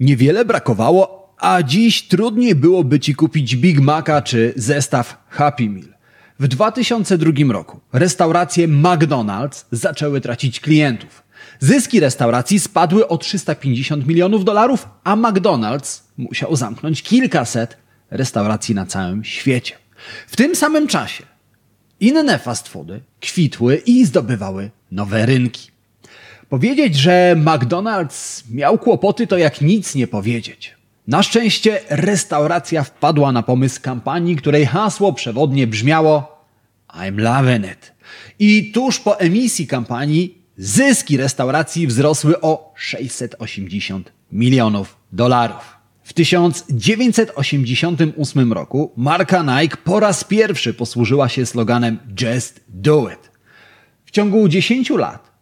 Niewiele brakowało, a dziś trudniej byłoby ci kupić Big Maca czy zestaw Happy Meal. W 2002 roku restauracje McDonald's zaczęły tracić klientów. Zyski restauracji spadły o 350 milionów dolarów, a McDonald's musiał zamknąć kilkaset restauracji na całym świecie. W tym samym czasie inne fast foody kwitły i zdobywały nowe rynki. Powiedzieć, że McDonald's miał kłopoty, to jak nic nie powiedzieć. Na szczęście restauracja wpadła na pomysł kampanii, której hasło przewodnie brzmiało I'm loving it. I tuż po emisji kampanii zyski restauracji wzrosły o 680 milionów dolarów. W 1988 roku marka Nike po raz pierwszy posłużyła się sloganem Just Do It. W ciągu 10 lat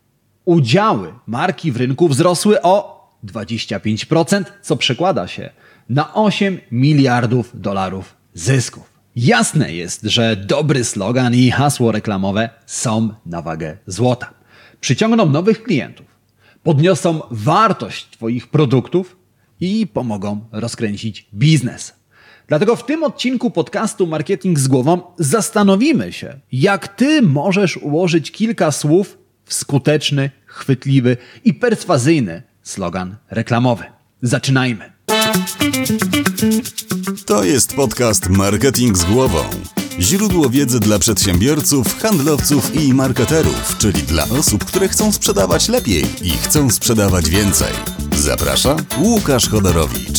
udziały marki w rynku wzrosły o 25%, co przekłada się na 8 miliardów dolarów zysków. Jasne jest, że dobry slogan i hasło reklamowe są na wagę złota. Przyciągną nowych klientów, podniosą wartość Twoich produktów i pomogą rozkręcić biznes. Dlatego w tym odcinku podcastu Marketing z głową zastanowimy się, jak Ty możesz ułożyć kilka słów skuteczny, chwytliwy i perswazyjny slogan reklamowy. Zaczynajmy. To jest podcast Marketing z głową. Źródło wiedzy dla przedsiębiorców, handlowców i marketerów, czyli dla osób, które chcą sprzedawać lepiej i chcą sprzedawać więcej. Zaprasza Łukasz Chodorowicz.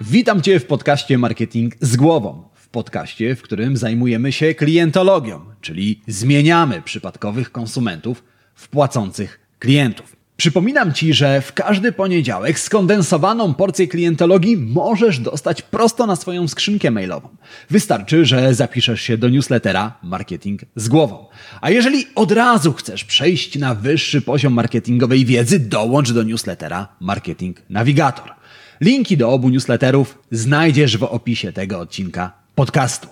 Witam Cię w podcaście Marketing z głową. Podcaście, w którym zajmujemy się klientologią, czyli zmieniamy przypadkowych konsumentów w płacących klientów. Przypominam Ci, że w każdy poniedziałek skondensowaną porcję klientologii możesz dostać prosto na swoją skrzynkę mailową. Wystarczy, że zapiszesz się do newslettera Marketing z głową. A jeżeli od razu chcesz przejść na wyższy poziom marketingowej wiedzy, dołącz do newslettera Marketing Navigator. Linki do obu newsletterów znajdziesz w opisie tego odcinka podcastu.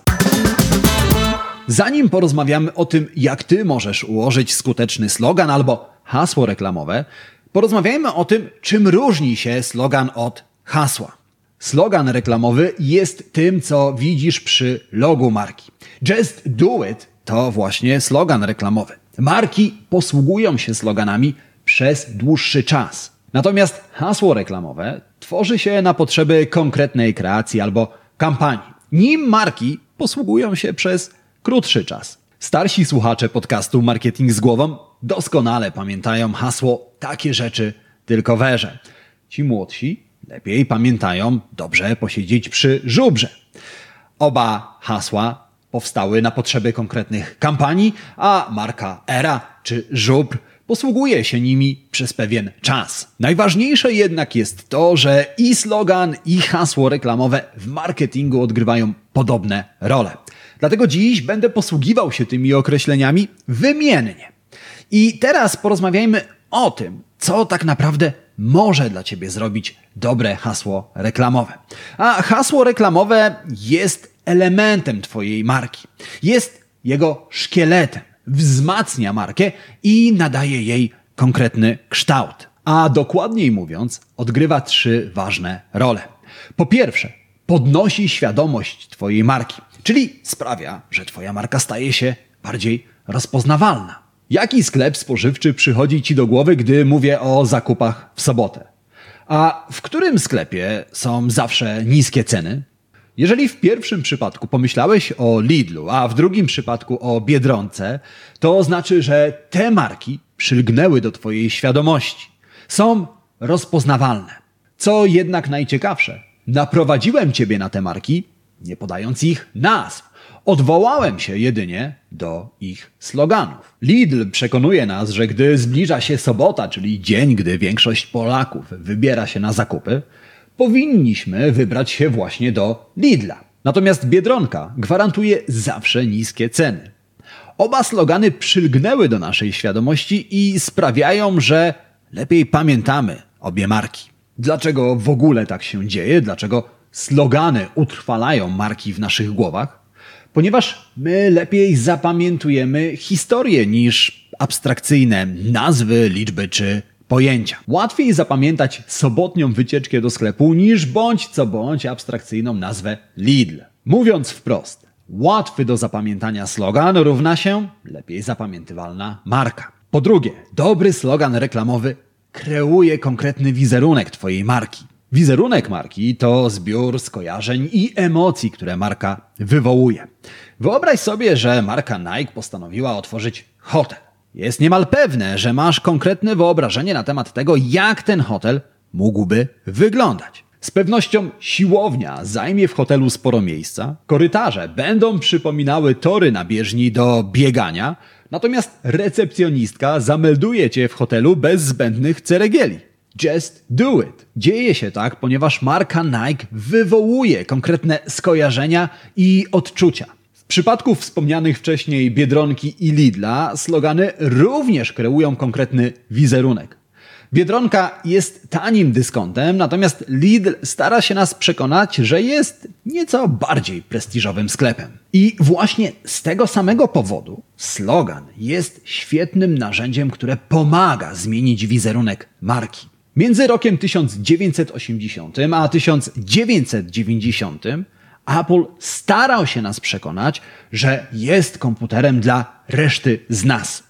Zanim porozmawiamy o tym, jak ty możesz ułożyć skuteczny slogan albo hasło reklamowe, porozmawiajmy o tym, czym różni się slogan od hasła. Slogan reklamowy jest tym, co widzisz przy logu marki. Just do it to właśnie slogan reklamowy. Marki posługują się sloganami przez dłuższy czas. Natomiast hasło reklamowe tworzy się na potrzeby konkretnej kreacji albo kampanii. Nim marki posługują się przez krótszy czas. Starsi słuchacze podcastu Marketing z głową doskonale pamiętają hasło takie rzeczy tylko werze. Ci młodsi lepiej pamiętają dobrze posiedzieć przy żubrze. Oba hasła powstały na potrzeby konkretnych kampanii, a marka Era czy Żubr posługuje się nimi przez pewien czas. Najważniejsze jednak jest to, że i slogan, i hasło reklamowe w marketingu odgrywają podobne role. Dlatego dziś będę posługiwał się tymi określeniami wymiennie. I teraz porozmawiajmy o tym, co tak naprawdę może dla Ciebie zrobić dobre hasło reklamowe. A hasło reklamowe jest elementem Twojej marki. Jest jego szkieletem. Wzmacnia markę i nadaje jej konkretny kształt. A dokładniej mówiąc, odgrywa trzy ważne role. Po pierwsze, podnosi świadomość Twojej marki, czyli sprawia, że Twoja marka staje się bardziej rozpoznawalna. Jaki sklep spożywczy przychodzi Ci do głowy, gdy mówię o zakupach w sobotę? A w którym sklepie są zawsze niskie ceny? Jeżeli w pierwszym przypadku pomyślałeś o Lidlu, a w drugim przypadku o Biedronce, to znaczy, że te marki przylgnęły do Twojej świadomości. Są rozpoznawalne. Co jednak najciekawsze, naprowadziłem Ciebie na te marki, nie podając ich nazw. Odwołałem się jedynie do ich sloganów. Lidl przekonuje nas, że gdy zbliża się sobota, czyli dzień, gdy większość Polaków wybiera się na zakupy, powinniśmy wybrać się właśnie do Lidla. Natomiast Biedronka gwarantuje zawsze niskie ceny. Oba slogany przylgnęły do naszej świadomości i sprawiają, że lepiej pamiętamy obie marki. Dlaczego w ogóle tak się dzieje? Dlaczego slogany utrwalają marki w naszych głowach? Ponieważ my lepiej zapamiętujemy historię niż abstrakcyjne nazwy, liczby czy pojęcia. Łatwiej zapamiętać sobotnią wycieczkę do sklepu niż bądź co bądź abstrakcyjną nazwę Lidl. Mówiąc wprost, łatwy do zapamiętania slogan równa się lepiej zapamiętywalna marka. Po drugie, dobry slogan reklamowy kreuje konkretny wizerunek Twojej marki. Wizerunek marki to zbiór skojarzeń i emocji, które marka wywołuje. Wyobraź sobie, że marka Nike postanowiła otworzyć hotel. Jest niemal pewne, że masz konkretne wyobrażenie na temat tego, jak ten hotel mógłby wyglądać. Z pewnością siłownia zajmie w hotelu sporo miejsca, korytarze będą przypominały tory na bieżni do biegania, natomiast recepcjonistka zamelduje cię w hotelu bez zbędnych ceregieli. Just do it. Dzieje się tak, ponieważ marka Nike wywołuje konkretne skojarzenia i odczucia. W przypadku wspomnianych wcześniej Biedronki i Lidla slogany również kreują konkretny wizerunek. Biedronka jest tanim dyskontem, natomiast Lidl stara się nas przekonać, że jest nieco bardziej prestiżowym sklepem. I właśnie z tego samego powodu slogan jest świetnym narzędziem, które pomaga zmienić wizerunek marki. Między rokiem 1980 a 1990 Apple starał się nas przekonać, że jest komputerem dla reszty z nas.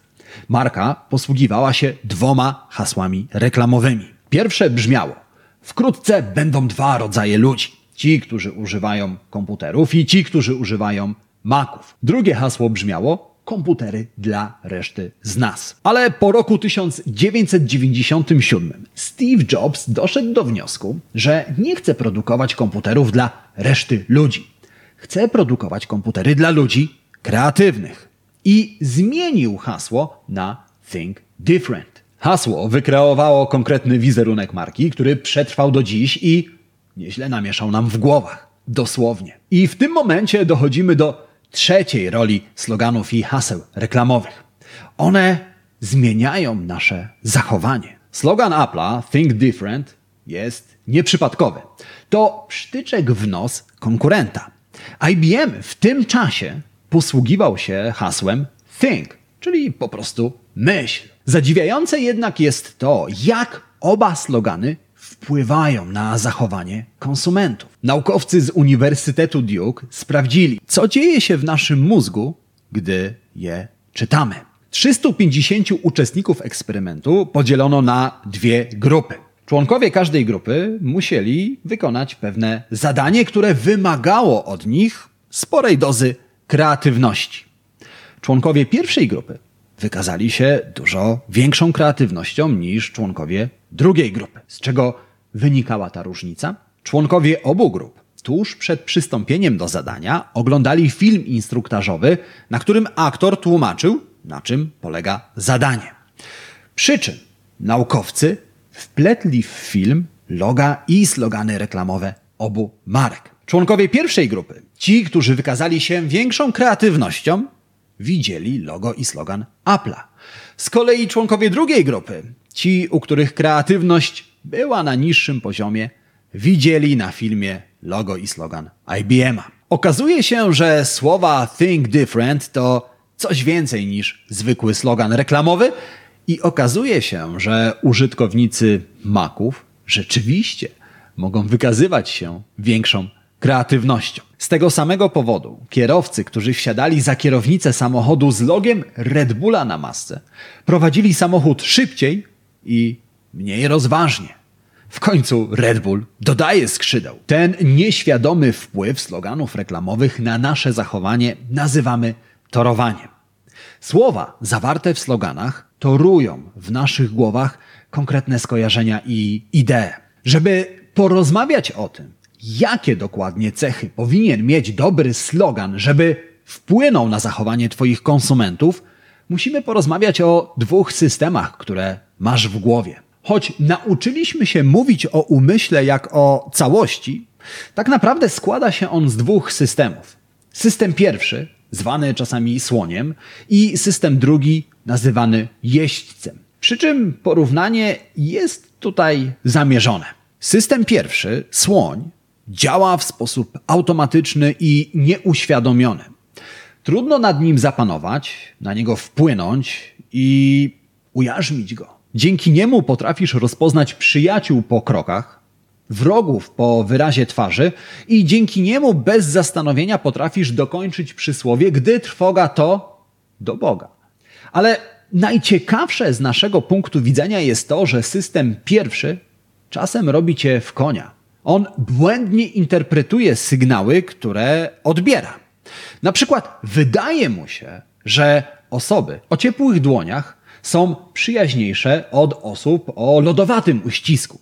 Marka posługiwała się dwoma hasłami reklamowymi. Pierwsze brzmiało: Wkrótce będą dwa rodzaje ludzi: ci, którzy używają komputerów i ci, którzy używają Maców. Drugie hasło brzmiało: komputery dla reszty z nas. Ale po roku 1997 Steve Jobs doszedł do wniosku, że nie chce produkować komputerów dla reszty ludzi. Chce produkować komputery dla ludzi kreatywnych. I zmienił hasło na Think Different. Hasło wykreowało konkretny wizerunek marki, który przetrwał do dziś i nieźle namieszał nam w głowach. Dosłownie. I w tym momencie dochodzimy do trzeciej roli sloganów i haseł reklamowych. One zmieniają nasze zachowanie. Slogan Apple'a Think Different jest nieprzypadkowy. To psztyczek w nos konkurenta. IBM w tym czasie posługiwał się hasłem Think, czyli po prostu myśl. Zadziwiające jednak jest to, jak oba slogany wpływają na zachowanie konsumentów. Naukowcy z Uniwersytetu Duke sprawdzili, co dzieje się w naszym mózgu, gdy je czytamy. 350 uczestników eksperymentu podzielono na dwie grupy. Członkowie każdej grupy musieli wykonać pewne zadanie, które wymagało od nich sporej dozy kreatywności. Członkowie pierwszej grupy wykazali się dużo większą kreatywnością niż członkowie drugiej grupy. Z czego wynikała ta różnica? Członkowie obu grup tuż przed przystąpieniem do zadania oglądali film instruktażowy, na którym aktor tłumaczył, na czym polega zadanie. Przy czym naukowcy wpletli w film loga i slogany reklamowe obu marek. Członkowie pierwszej grupy, ci, którzy wykazali się większą kreatywnością, widzieli logo i slogan Apple'a. Z kolei członkowie drugiej grupy, ci, u których kreatywność była na niższym poziomie, widzieli na filmie logo i slogan IBM'a. Okazuje się, że słowa Think Different to coś więcej niż zwykły slogan reklamowy i okazuje się, że użytkownicy Maców rzeczywiście mogą wykazywać się większą kreatywnością. Z tego samego powodu kierowcy, którzy wsiadali za kierownicę samochodu z logiem Red Bulla na masce, prowadzili samochód szybciej i mniej rozważnie. W końcu Red Bull dodaje skrzydeł. Ten nieświadomy wpływ sloganów reklamowych na nasze zachowanie nazywamy torowaniem. Słowa zawarte w sloganach torują w naszych głowach konkretne skojarzenia i idee. Żeby porozmawiać o tym, jakie dokładnie cechy powinien mieć dobry slogan, żeby wpłynął na zachowanie Twoich konsumentów, musimy porozmawiać o dwóch systemach, które masz w głowie. Choć nauczyliśmy się mówić o umyśle jak o całości, tak naprawdę składa się on z dwóch systemów. System pierwszy, zwany czasami słoniem, i system drugi, nazywany jeźdźcem. Przy czym porównanie jest tutaj zamierzone. System pierwszy, słoń, działa w sposób automatyczny i nieuświadomiony. Trudno nad nim zapanować, na niego wpłynąć i ujarzmić go. Dzięki niemu potrafisz rozpoznać przyjaciół po krokach, wrogów po wyrazie twarzy i dzięki niemu bez zastanowienia potrafisz dokończyć przysłowie, gdy trwoga to do Boga. Ale najciekawsze z naszego punktu widzenia jest to, że system pierwszy czasem robi cię w konia. On błędnie interpretuje sygnały, które odbiera. Na przykład wydaje mu się, że osoby o ciepłych dłoniach są przyjaźniejsze od osób o lodowatym uścisku.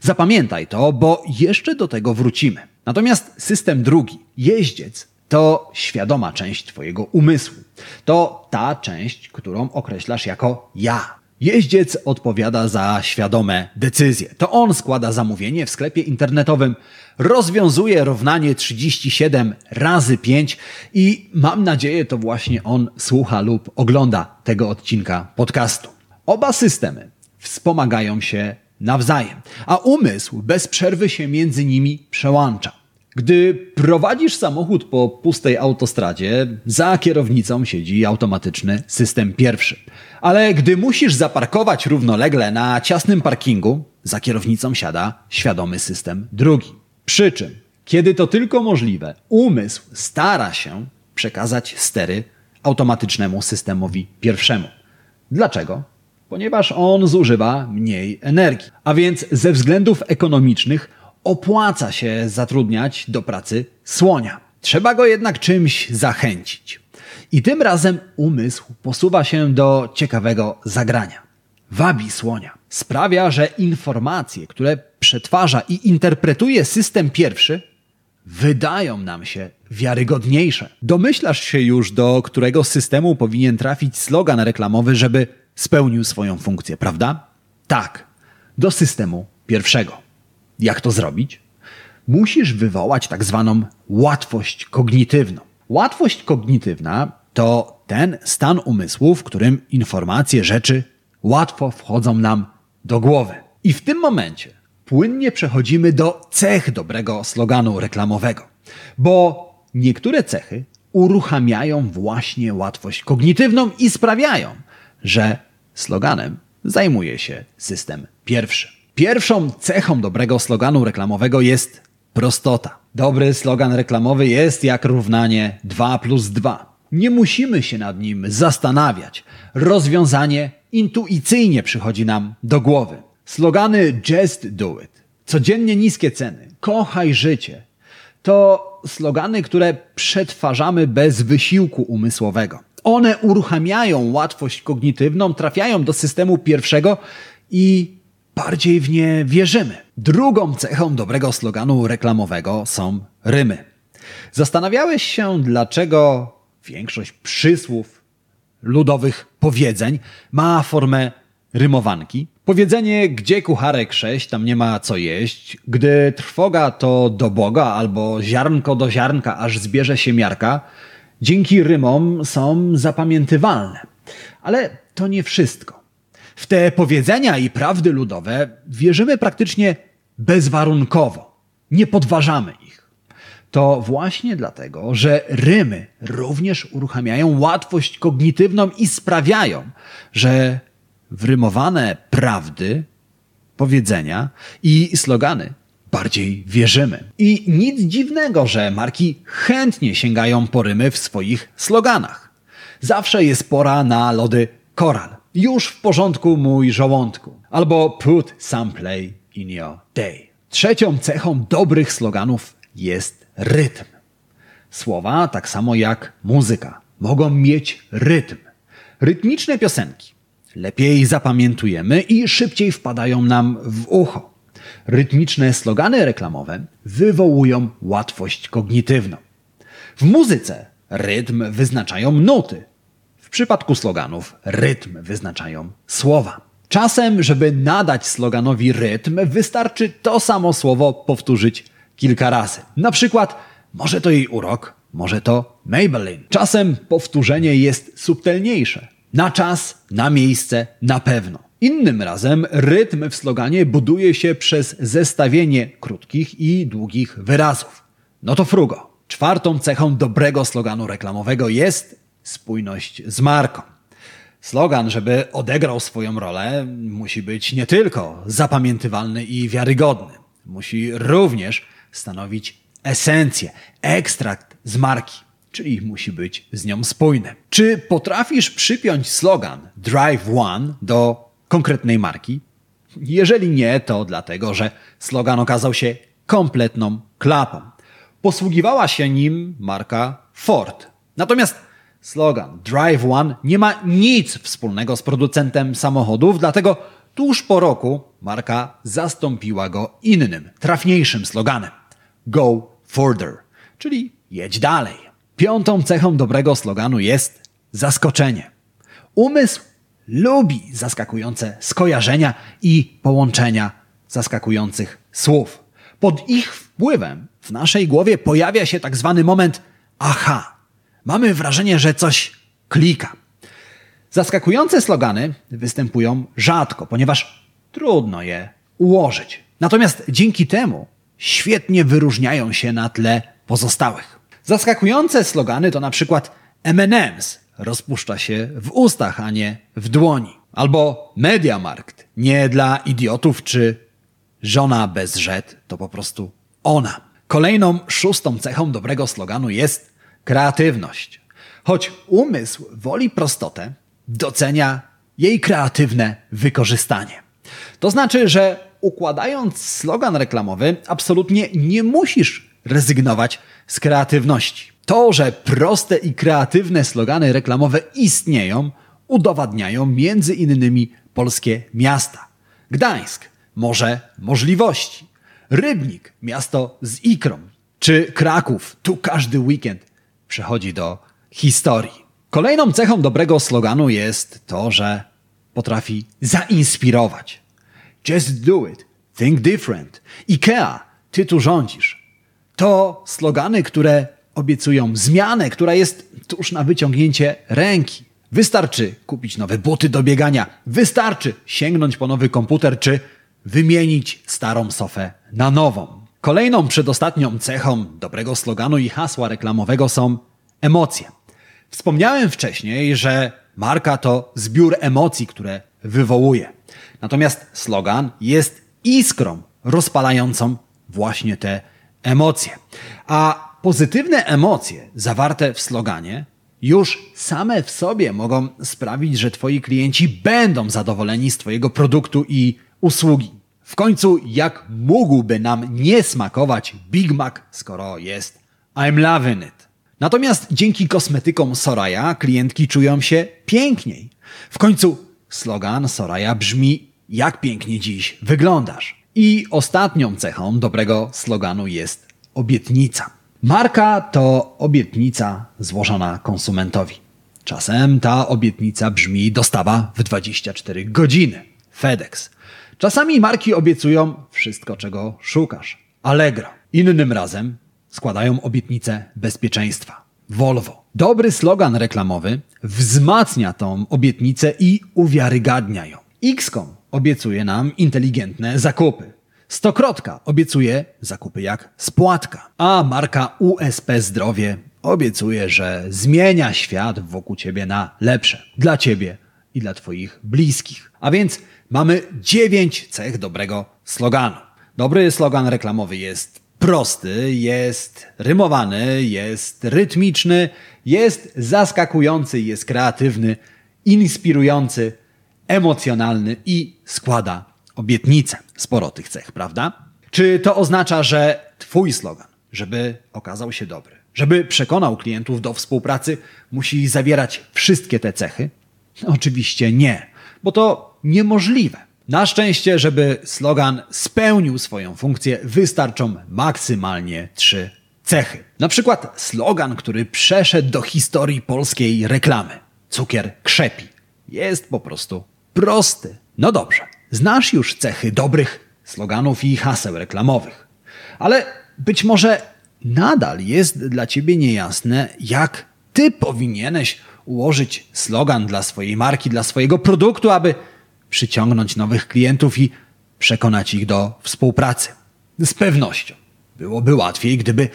Zapamiętaj to, bo jeszcze do tego wrócimy. Natomiast system drugi, jeździec, to świadoma część Twojego umysłu. To ta część, którą określasz jako ja. Jeździec odpowiada za świadome decyzje. To on składa zamówienie w sklepie internetowym, rozwiązuje równanie 37 razy 5 i mam nadzieję to właśnie on słucha lub ogląda tego odcinka podcastu. Oba systemy wspomagają się nawzajem, a umysł bez przerwy się między nimi przełącza. Gdy prowadzisz samochód po pustej autostradzie, za kierownicą siedzi automatyczny system pierwszy. Ale gdy musisz zaparkować równolegle na ciasnym parkingu, za kierownicą siada świadomy system drugi. Przy czym, kiedy to tylko możliwe, umysł stara się przekazać stery automatycznemu systemowi pierwszemu. Dlaczego? Ponieważ on zużywa mniej energii. A więc ze względów ekonomicznych opłaca się zatrudniać do pracy słonia. Trzeba go jednak czymś zachęcić. I tym razem umysł posuwa się do ciekawego zagrania. Wabi słonia. Sprawia, że informacje, które przetwarza i interpretuje system pierwszy, wydają nam się wiarygodniejsze. Domyślasz się już, do którego systemu powinien trafić slogan reklamowy, żeby spełnił swoją funkcję, prawda? Tak, do systemu pierwszego. Jak to zrobić? Musisz wywołać tak zwaną łatwość kognitywną. Łatwość kognitywna to ten stan umysłu, w którym informacje, rzeczy łatwo wchodzą nam do głowy. I w tym momencie płynnie przechodzimy do cech dobrego sloganu reklamowego, bo niektóre cechy uruchamiają właśnie łatwość kognitywną i sprawiają, że sloganem zajmuje się system pierwszy. Pierwszą cechą dobrego sloganu reklamowego jest prostota. Dobry slogan reklamowy jest jak równanie 2 plus 2. Nie musimy się nad nim zastanawiać. Rozwiązanie intuicyjnie przychodzi nam do głowy. Slogany Just Do It, codziennie niskie ceny, kochaj życie to slogany, które przetwarzamy bez wysiłku umysłowego. One uruchamiają łatwość kognitywną, trafiają do systemu pierwszego i bardziej w nie wierzymy. Drugą cechą dobrego sloganu reklamowego są rymy. Zastanawiałeś się, dlaczego większość przysłów, ludowych powiedzeń ma formę rymowanki? Powiedzenie, gdzie kucharek sześć, tam nie ma co jeść, gdy trwoga to do Boga, albo ziarnko do ziarnka, aż zbierze się miarka, dzięki rymom są zapamiętywalne. Ale to nie wszystko. W te powiedzenia i prawdy ludowe wierzymy praktycznie bezwarunkowo. Nie podważamy ich. To właśnie dlatego, że rymy również uruchamiają łatwość kognitywną i sprawiają, że wrymowane prawdy, powiedzenia i slogany bardziej wierzymy. I nic dziwnego, że marki chętnie sięgają po rymy w swoich sloganach. Zawsze jest pora na lody koral. Już w porządku mój żołądku. Albo put some play in your day. Trzecią cechą dobrych sloganów jest rytm. Słowa, tak samo jak muzyka, mogą mieć rytm. Rytmiczne piosenki lepiej zapamiętujemy i szybciej wpadają nam w ucho. Rytmiczne slogany reklamowe wywołują łatwość kognitywną. W muzyce rytm wyznaczają nuty. W przypadku sloganów rytm wyznaczają słowa. Czasem, żeby nadać sloganowi rytm, wystarczy to samo słowo powtórzyć kilka razy. Na przykład, może to jej urok, może to Maybelline. Czasem powtórzenie jest subtelniejsze. Na czas, na miejsce, na pewno. Innym razem rytm w sloganie buduje się przez zestawienie krótkich i długich wyrazów. No to frugo. Czwartą cechą dobrego sloganu reklamowego jest spójność z marką. Slogan, żeby odegrał swoją rolę, musi być nie tylko zapamiętywalny i wiarygodny. Musi również stanowić esencję, ekstrakt z marki, czyli musi być z nią spójny. Czy potrafisz przypiąć slogan Drive One do konkretnej marki? Jeżeli nie, to dlatego, że slogan okazał się kompletną klapą. Posługiwała się nim marka Ford. Natomiast slogan Drive One nie ma nic wspólnego z producentem samochodów, dlatego tuż po roku marka zastąpiła go innym, trafniejszym sloganem Go Further, czyli jedź dalej. Piątą cechą dobrego sloganu jest zaskoczenie. Umysł lubi zaskakujące skojarzenia i połączenia zaskakujących słów. Pod ich wpływem w naszej głowie pojawia się tak zwany moment aha. Mamy wrażenie, że coś klika. Zaskakujące slogany występują rzadko, ponieważ trudno je ułożyć. Natomiast dzięki temu świetnie wyróżniają się na tle pozostałych. Zaskakujące slogany to na przykład M&M's rozpuszcza się w ustach, a nie w dłoni. Albo Mediamarkt, nie dla idiotów, czy żona bez rzet, to po prostu ona. Kolejną szóstą cechą dobrego sloganu jest kreatywność. Choć umysł woli prostotę, docenia jej kreatywne wykorzystanie. To znaczy, że układając slogan reklamowy, absolutnie nie musisz rezygnować z kreatywności. To, że proste i kreatywne slogany reklamowe istnieją, udowadniają między innymi polskie miasta. Gdańsk, Morze Możliwości. Rybnik, miasto z ikrą. Czy Kraków, tu każdy weekend przechodzi do historii. Kolejną cechą dobrego sloganu jest to, że potrafi zainspirować. Just do it. Think different. IKEA, ty tu rządzisz. To slogany, które obiecują zmianę, która jest tuż na wyciągnięcie ręki. Wystarczy kupić nowe buty do biegania, wystarczy sięgnąć po nowy komputer czy wymienić starą sofę na nową. Kolejną przedostatnią cechą dobrego sloganu i hasła reklamowego są emocje. Wspomniałem wcześniej, że marka to zbiór emocji, które wywołuje. Natomiast slogan jest iskrą rozpalającą właśnie te emocje. A pozytywne emocje zawarte w sloganie już same w sobie mogą sprawić, że Twoi klienci będą zadowoleni z Twojego produktu i usługi. W końcu, jak mógłby nam nie smakować Big Mac, skoro jest I'm loving it? Natomiast dzięki kosmetykom Soraya klientki czują się piękniej. W końcu slogan Soraya brzmi jak pięknie dziś wyglądasz. I ostatnią cechą dobrego sloganu jest obietnica. Marka to obietnica złożona konsumentowi. Czasem ta obietnica brzmi dostawa w 24 godziny. FedEx. Czasami marki obiecują wszystko, czego szukasz. Allegro. Innym razem składają obietnicę bezpieczeństwa. Volvo. Dobry slogan reklamowy wzmacnia tą obietnicę i uwiarygadnia ją. XCOM obiecuje nam inteligentne zakupy. Stokrotka obiecuje zakupy jak spłatka, a marka USP Zdrowie obiecuje, że zmienia świat wokół ciebie na lepsze. Dla ciebie i dla twoich bliskich. A więc mamy dziewięć cech dobrego sloganu. Dobry slogan reklamowy jest prosty, jest rymowany, jest rytmiczny, jest zaskakujący, jest kreatywny, inspirujący, emocjonalny i składa obietnicę. Sporo tych cech, prawda? Czy to oznacza, że Twój slogan, żeby okazał się dobry, żeby przekonał klientów do współpracy, musi zawierać wszystkie te cechy? Oczywiście nie, bo to niemożliwe. Na szczęście, żeby slogan spełnił swoją funkcję, wystarczą maksymalnie trzy cechy. Na przykład slogan, który przeszedł do historii polskiej reklamy. Cukier krzepi. Jest po prostu prosty. No dobrze, znasz już cechy dobrych sloganów i haseł reklamowych. Ale być może nadal jest dla ciebie niejasne, jak ty powinieneś ułożyć slogan dla swojej marki, dla swojego produktu, aby przyciągnąć nowych klientów i przekonać ich do współpracy. Z pewnością byłoby łatwiej, gdyby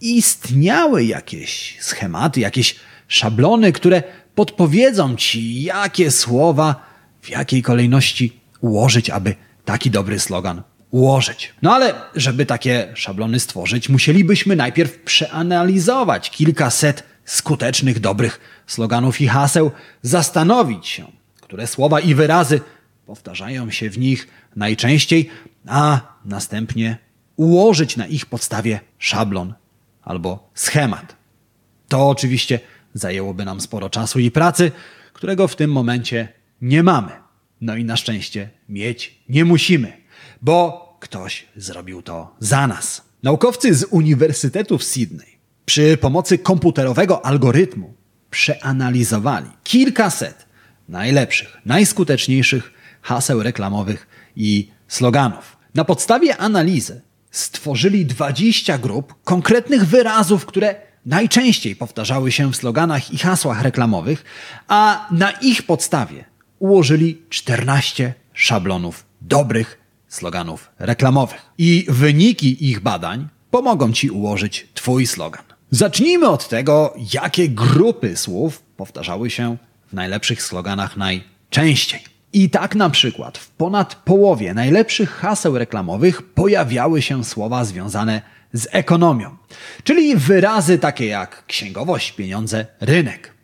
istniały jakieś schematy, jakieś szablony, które podpowiedzą ci, jakie słowa w jakiej kolejności ułożyć, aby taki dobry slogan ułożyć. No ale, żeby takie szablony stworzyć, musielibyśmy najpierw przeanalizować kilkaset skutecznych, dobrych sloganów i haseł, zastanowić się, które słowa i wyrazy powtarzają się w nich najczęściej, a następnie ułożyć na ich podstawie szablon albo schemat. To oczywiście zajęłoby nam sporo czasu i pracy, którego w tym momencie nie mamy. No i na szczęście mieć nie musimy, bo ktoś zrobił to za nas. Naukowcy z Uniwersytetu w Sydney przy pomocy komputerowego algorytmu przeanalizowali kilkaset najlepszych, najskuteczniejszych haseł reklamowych i sloganów. Na podstawie analizy stworzyli 20 grup konkretnych wyrazów, które najczęściej powtarzały się w sloganach i hasłach reklamowych, a na ich podstawie ułożyli 14 szablonów dobrych sloganów reklamowych. I wyniki ich badań pomogą Ci ułożyć Twój slogan. Zacznijmy od tego, jakie grupy słów powtarzały się w najlepszych sloganach najczęściej. I tak na przykład w ponad połowie najlepszych haseł reklamowych pojawiały się słowa związane z ekonomią, czyli wyrazy takie jak księgowość, pieniądze, rynek.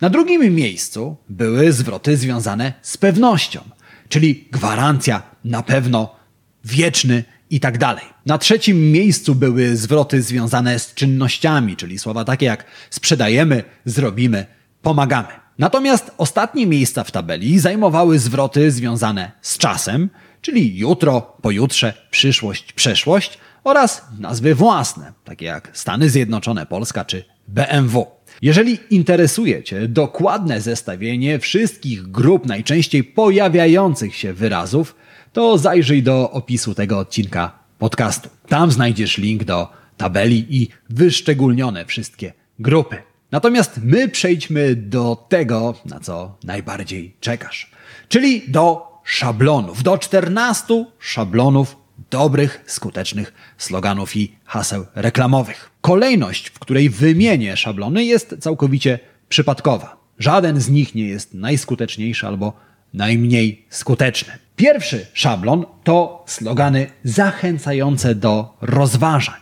Na drugim miejscu były zwroty związane z pewnością, czyli gwarancja, na pewno, wieczny i tak dalej. Na trzecim miejscu były zwroty związane z czynnościami, czyli słowa takie jak sprzedajemy, zrobimy, pomagamy. Natomiast ostatnie miejsca w tabeli zajmowały zwroty związane z czasem, czyli jutro, pojutrze, przyszłość, przeszłość oraz nazwy własne, takie jak Stany Zjednoczone, Polska czy BMW. Jeżeli interesuje Cię dokładne zestawienie wszystkich grup najczęściej pojawiających się wyrazów, to zajrzyj do opisu tego odcinka podcastu. Tam znajdziesz link do tabeli i wyszczególnione wszystkie grupy. Natomiast my przejdźmy do tego, na co najbardziej czekasz, czyli do szablonów, do 14 szablonów dobrych, skutecznych sloganów i haseł reklamowych. Kolejność, w której wymienię szablony, jest całkowicie przypadkowa. Żaden z nich nie jest najskuteczniejszy albo najmniej skuteczny. Pierwszy szablon to slogany zachęcające do rozważań.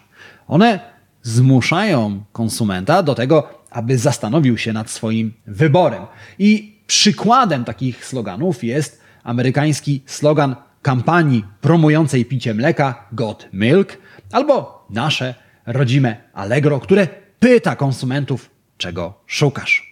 One zmuszają konsumenta do tego, aby zastanowił się nad swoim wyborem. I przykładem takich sloganów jest amerykański slogan kampanii promującej picie mleka Got Milk albo nasze rodzime Allegro, które pyta konsumentów, czego szukasz.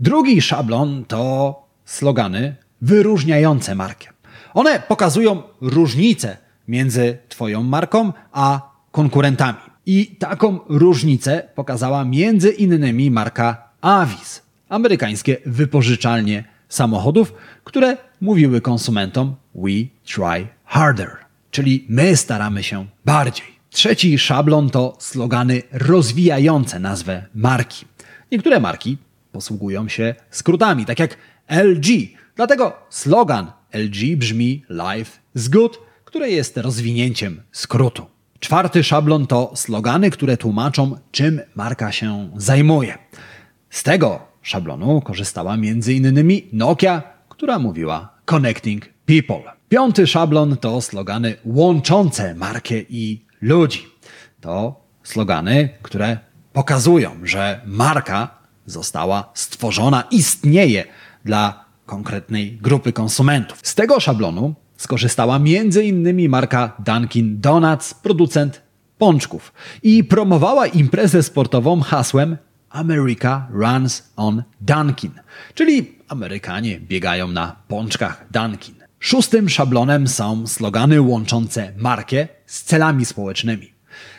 Drugi szablon to slogany wyróżniające markę. One pokazują różnicę między Twoją marką a konkurentami. I taką różnicę pokazała między innymi marka Avis, amerykańskie wypożyczalnie samochodów, które mówiły konsumentom We try harder, czyli my staramy się bardziej. Trzeci szablon to slogany rozwijające nazwę marki. Niektóre marki posługują się skrótami, tak jak LG. Dlatego slogan LG brzmi Life is Good, które jest rozwinięciem skrótu. Czwarty szablon to slogany, które tłumaczą, czym marka się zajmuje. Z tego szablonu korzystała m.in. Nokia, która mówiła Connecting People. Piąty szablon to slogany łączące markę i ludzi. To slogany, które pokazują, że marka została stworzona, istnieje dla konkretnej grupy konsumentów. Z tego szablonu skorzystała m.in. marka Dunkin Donuts, producent pączków i promowała imprezę sportową hasłem America runs on Dunkin, czyli Amerykanie biegają na pączkach Dunkin. Szóstym szablonem są slogany łączące markę z celami społecznymi.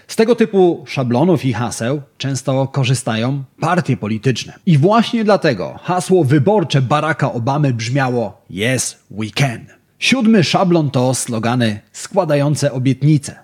Z tego typu szablonów i haseł często korzystają partie polityczne. I właśnie dlatego hasło wyborcze Baracka Obamy brzmiało Yes, we can. Siódmy szablon to slogany składające obietnice.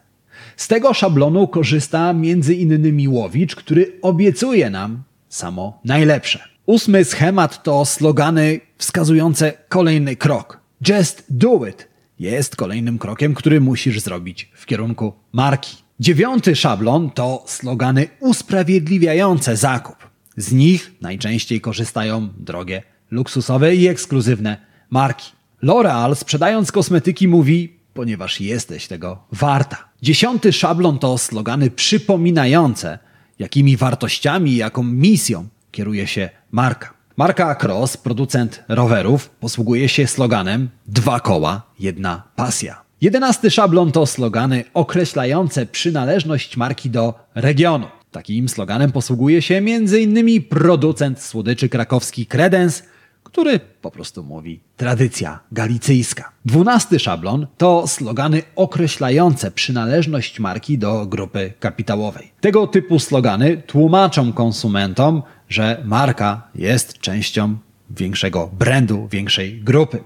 Z tego szablonu korzysta m.in. Łowicz, który obiecuje nam samo najlepsze. Ósmy schemat to slogany wskazujące kolejny krok. Just do it jest kolejnym krokiem, który musisz zrobić w kierunku marki. Dziewiąty szablon to slogany usprawiedliwiające zakup. Z nich najczęściej korzystają drogie, luksusowe i ekskluzywne marki. L'Oreal sprzedając kosmetyki mówi, ponieważ jesteś tego warta. Dziesiąty szablon to slogany przypominające, jakimi wartościami i jaką misją kieruje się marka. Marka Cross, producent rowerów, posługuje się sloganem dwa koła, jedna pasja. Jedenasty szablon to slogany określające przynależność marki do regionu. Takim sloganem posługuje się m.in. producent słodyczy krakowski Credence, który po prostu mówi tradycja galicyjska. Dwunasty szablon to slogany określające przynależność marki do grupy kapitałowej. Tego typu slogany tłumaczą konsumentom, że marka jest częścią większego brandu, większej grupy.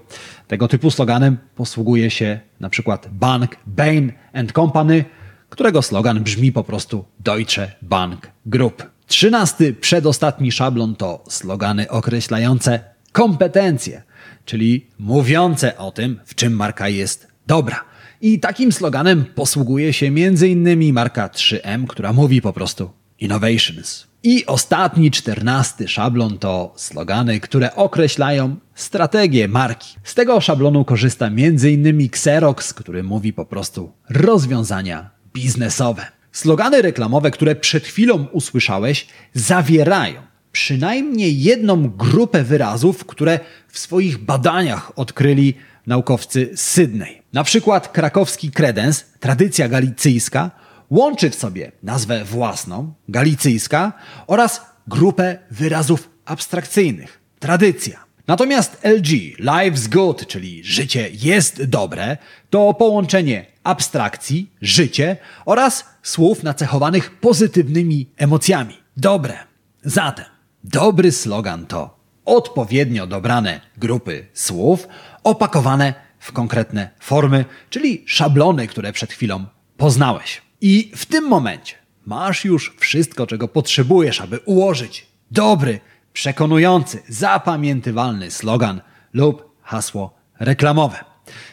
Tego typu sloganem posługuje się na przykład bank Bain Company, którego slogan brzmi po prostu Deutsche Bank Group. Trzynasty, przedostatni szablon to slogany określające kompetencje, czyli mówiące o tym, w czym marka jest dobra. I takim sloganem posługuje się m.in. marka 3M, która mówi po prostu Innovations. I ostatni, czternasty szablon to slogany, które określają strategię marki. Z tego szablonu korzysta m.in. Xerox, który mówi po prostu rozwiązania biznesowe. Slogany reklamowe, które przed chwilą usłyszałeś, zawierają przynajmniej jedną grupę wyrazów, które w swoich badaniach odkryli naukowcy z Sydney. Na przykład krakowski kredens, tradycja galicyjska, łączy w sobie nazwę własną, galicyjska, oraz grupę wyrazów abstrakcyjnych, tradycja. Natomiast LG, life's good, czyli życie jest dobre, to połączenie abstrakcji, życie oraz słów nacechowanych pozytywnymi emocjami. Dobre. Zatem dobry slogan to odpowiednio dobrane grupy słów opakowane w konkretne formy, czyli szablony, które przed chwilą poznałeś. I w tym momencie masz już wszystko, czego potrzebujesz, aby ułożyć dobry, przekonujący, zapamiętywalny slogan lub hasło reklamowe.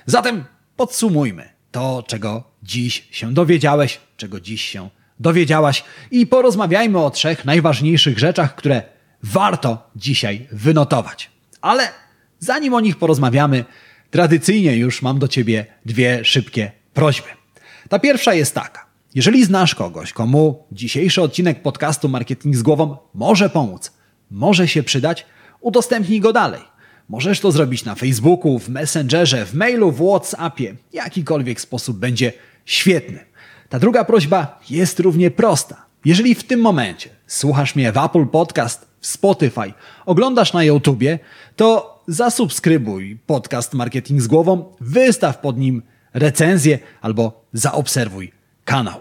Zatem podsumujmy to, czego dziś się dowiedziałeś, czego dziś się dowiedziałaś i porozmawiajmy o trzech najważniejszych rzeczach, które warto dzisiaj wynotować. Ale zanim o nich porozmawiamy, tradycyjnie już mam do Ciebie dwie szybkie prośby. Ta pierwsza jest taka. Jeżeli znasz kogoś, komu dzisiejszy odcinek podcastu Marketing z Głową może pomóc, może się przydać, udostępnij go dalej. Możesz to zrobić na Facebooku, w Messengerze, w mailu, w WhatsAppie. Jakikolwiek sposób będzie świetny. Ta druga prośba jest równie prosta. Jeżeli w tym momencie słuchasz mnie w Apple Podcast, w Spotify, oglądasz na YouTubie, to zasubskrybuj podcast Marketing z Głową, wystaw pod nim recenzję albo zaobserwuj kanał.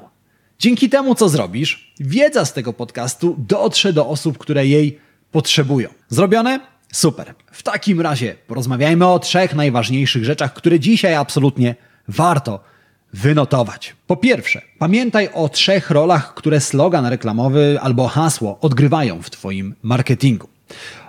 Dzięki temu, co zrobisz, wiedza z tego podcastu dotrze do osób, które jej potrzebują. Zrobione? Super. W takim razie porozmawiajmy o trzech najważniejszych rzeczach, które dzisiaj absolutnie warto wynotować. Po pierwsze, pamiętaj o trzech rolach, które slogan reklamowy albo hasło odgrywają w Twoim marketingu.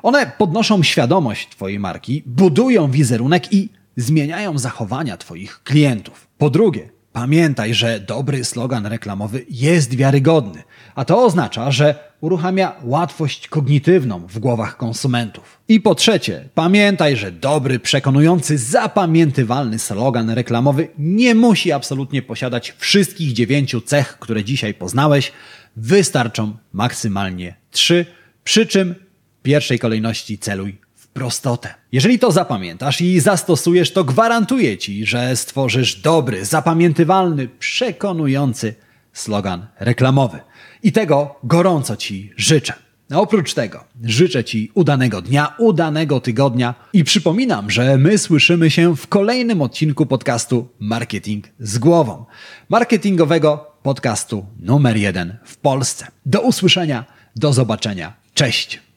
One podnoszą świadomość Twojej marki, budują wizerunek i zmieniają zachowania Twoich klientów. Po drugie, Pamiętaj, że dobry slogan reklamowy jest wiarygodny, a to oznacza, że uruchamia łatwość kognitywną w głowach konsumentów. I po trzecie, pamiętaj, że dobry, przekonujący, zapamiętywalny slogan reklamowy nie musi absolutnie posiadać wszystkich dziewięciu cech, które dzisiaj poznałeś. Wystarczą maksymalnie trzy, przy czym w pierwszej kolejności celuj prostotę. Jeżeli to zapamiętasz i zastosujesz, to gwarantuję Ci, że stworzysz dobry, zapamiętywalny, przekonujący slogan reklamowy. I tego gorąco Ci życzę. A oprócz tego życzę Ci udanego dnia, udanego tygodnia i przypominam, że my słyszymy się w kolejnym odcinku podcastu Marketing z głową. Marketingowego podcastu numer jeden w Polsce. Do usłyszenia, do zobaczenia. Cześć!